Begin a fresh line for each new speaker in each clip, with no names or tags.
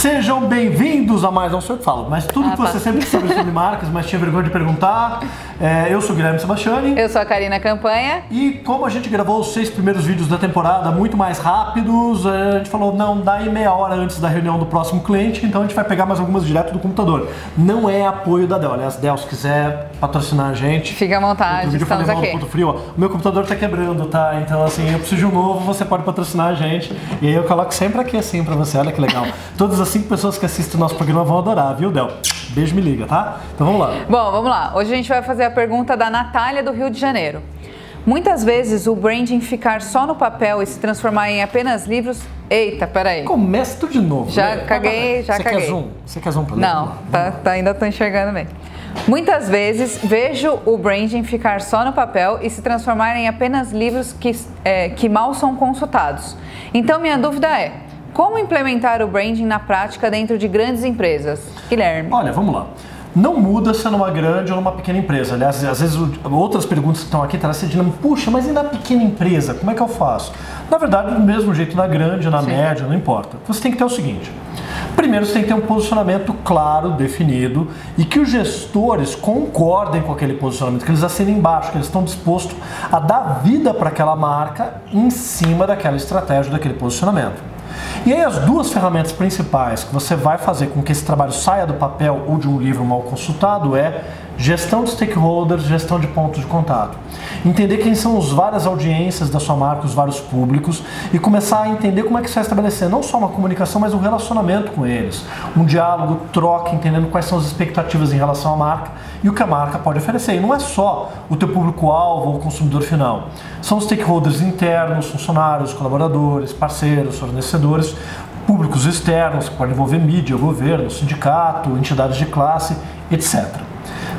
Sejam bem-vindos a mais, não sei o que falo, mas tudo
Ah,
que você
tá.
sempre sabe sobre marcas, mas tinha vergonha de perguntar. É, eu sou o Guilherme Sebastiani.
Eu sou a Karina Campanha.
E como a gente gravou os seis primeiros vídeos da temporada muito mais rápidos, a gente falou, não, dá aí meia hora antes da reunião do próximo cliente, então a gente vai pegar mais algumas direto do computador. Não é apoio da Dell. Aliás, Dell, se quiser patrocinar a gente.
Fica à vontade,
vídeo falei
estamos
do
aqui.
ponto frio, ó. O meu computador tá quebrando, tá? Então, assim, eu preciso de um novo, você pode patrocinar a gente. E aí eu coloco sempre aqui assim pra você, olha que legal. Todas as cinco pessoas que assistem o nosso programa vão adorar, viu, Del? Beijo, me liga, tá? Então vamos lá.
Bom, vamos lá. Hoje a gente vai fazer a pergunta da Natália do Rio de Janeiro. Muitas vezes o branding ficar só no papel e se transformar em apenas livros. Eita, peraí.
Começa tudo de novo.
Já
né?
caguei, já
você
caguei.
Quer zoom? Você quer zoom pra?
Não,
lá.
tá, tá- ainda tô enxergando bem. Muitas vezes vejo o branding ficar só no papel e se transformar em apenas livros que, é, que mal são consultados. Então minha dúvida é, como implementar o branding na prática dentro de grandes empresas? Guilherme.
Olha, vamos lá. Não muda se é numa grande ou numa pequena empresa. Aliás, às vezes outras perguntas que estão aqui trazem esse dilema. Puxa, mas e na pequena empresa? Como é que eu faço? Na verdade, do mesmo jeito na grande, na média, não importa. Você tem que ter o seguinte. Primeiro, você tem que ter um posicionamento claro, definido e que os gestores concordem com aquele posicionamento, que eles assinem embaixo, que eles estão dispostos a dar vida para aquela marca em cima daquela estratégia, daquele posicionamento. E aí as duas ferramentas principais que você vai fazer com que esse trabalho saia do papel ou de um livro mal consultado é gestão de stakeholders, gestão de pontos de contato. Entender quem são as várias audiências da sua marca, os vários públicos e começar a entender como é que você vai estabelecer não só uma comunicação, mas um relacionamento com eles. Um diálogo, troca, entendendo quais são as expectativas em relação à marca e o que a marca pode oferecer. E não é só o teu público-alvo ou o consumidor final. São os stakeholders internos, funcionários, colaboradores, parceiros, fornecedores, públicos externos, que podem envolver mídia, governo, sindicato, entidades de classe, etc.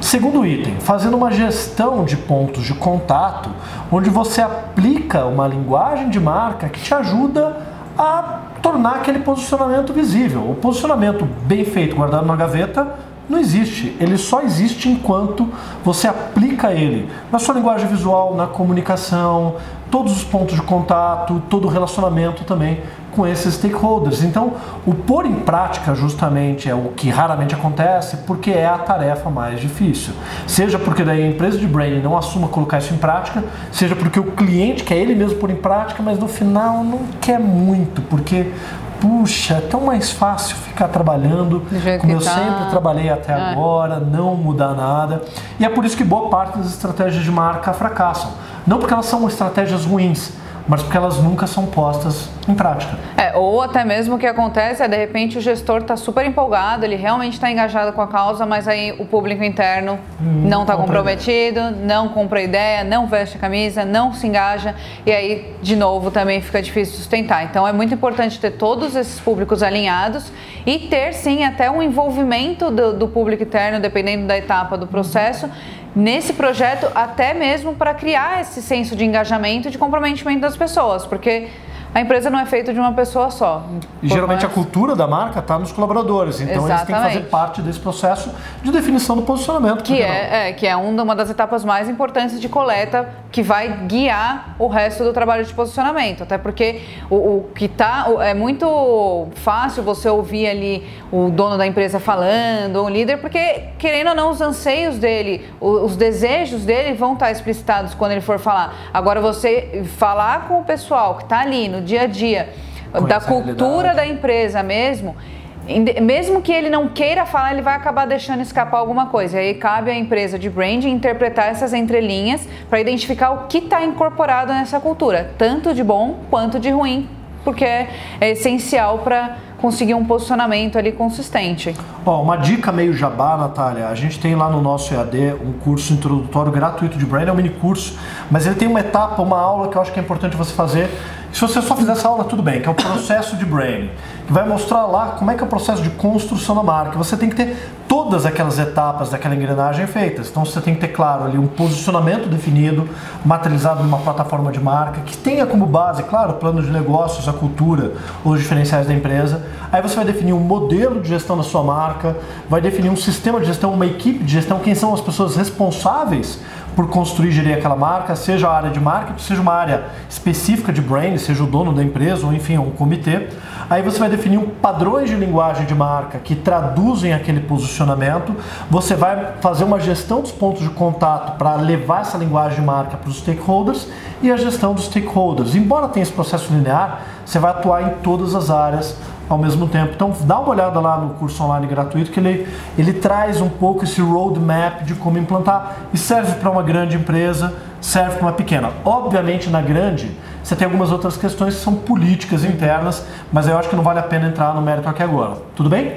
Segundo item, fazendo uma gestão de pontos de contato, onde você aplica uma linguagem de marca que te ajuda a tornar aquele posicionamento visível. O posicionamento bem feito, guardado na gaveta, não existe. Ele só existe enquanto você aplica ele na sua linguagem visual, na comunicação, todos os pontos de contato, todo o relacionamento também com esses stakeholders. Então, o pôr em prática justamente é o que raramente acontece, porque é a tarefa mais difícil. Seja porque daí a empresa de branding não assuma colocar isso em prática, seja porque o cliente quer ele mesmo pôr em prática, mas no final não quer muito, porque puxa, é tão mais fácil ficar trabalhando como eu
tá.
sempre trabalhei até
É.
agora, não mudar nada. E é por isso que boa parte das estratégias de marca fracassam. Não porque elas são estratégias ruins, mas porque elas nunca são postas em prática.
É, ou até mesmo o que acontece é de repente o gestor está super empolgado, ele realmente está engajado com a causa, mas aí o público interno não está comprometido, não compra a ideia, não veste a camisa, não se engaja e aí de novo também fica difícil sustentar. Então é muito importante ter todos esses públicos alinhados e ter sim até um envolvimento do, do público interno, dependendo da etapa do processo. Nesse projeto, até mesmo para criar esse senso de engajamento e de comprometimento das pessoas, porque a empresa não é feita de uma pessoa só.
E geralmente a
mais-
cultura da marca está nos colaboradores, então eles têm que fazer
Exatamente.
parte desse processo de definição do posicionamento.
Que é, é, que é um- uma das etapas mais importantes de coleta que vai guiar o resto do trabalho de posicionamento. Até porque o, o que tá. É muito fácil você ouvir ali o dono da empresa falando, o líder, porque, querendo ou não, os anseios dele, os desejos dele vão estar explicitados quando ele for falar. Agora, você falar com o pessoal que está ali no dia a dia, da cultura da empresa mesmo, mesmo que ele não queira falar, ele vai acabar deixando escapar alguma coisa. E aí cabe à empresa de branding interpretar essas entrelinhas para identificar o que está incorporado nessa cultura, tanto de bom quanto de ruim, porque é, é essencial para conseguir um posicionamento ali consistente.
Ó, uma dica meio jabá, Natália. A gente tem lá no nosso EAD um curso introdutório gratuito de brand, é um mini curso, mas ele tem uma etapa, uma aula que eu acho que é importante você fazer. Se você só fizer essa aula, tudo bem, que é o processo de brand, que vai mostrar lá como é que é o processo de construção da marca. Você tem que ter todas aquelas etapas daquela engrenagem feitas. Então você tem que ter claro ali um posicionamento definido, materializado numa plataforma de marca, que tenha como base, claro, o plano de negócios, a cultura, os diferenciais da empresa. Aí você vai definir um modelo de gestão da sua marca, vai definir um sistema de gestão, uma equipe de gestão, quem são as pessoas responsáveis por construir e gerir aquela marca, seja a área de marketing, seja uma área específica de brand, seja o dono da empresa ou enfim, um comitê. Aí você vai definir um padrões de linguagem de marca que traduzem aquele posicionamento. Você vai fazer uma gestão dos pontos de contato para levar essa linguagem de marca para os stakeholders e a gestão dos stakeholders. Embora tenha esse processo linear, você vai atuar em todas as áreas ao mesmo tempo. Então dá uma olhada lá no curso online gratuito que ele, ele traz um pouco esse roadmap de como implantar e serve para uma grande empresa, serve para uma pequena. Obviamente na grande você tem algumas outras questões que são políticas internas, mas eu acho que não vale a pena entrar no mérito aqui agora. Tudo bem?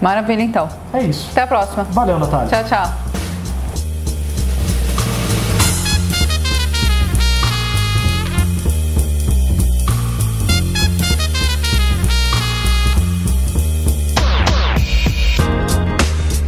Maravilha então.
É isso.
Até a próxima.
Valeu, Natália.
Tchau, tchau.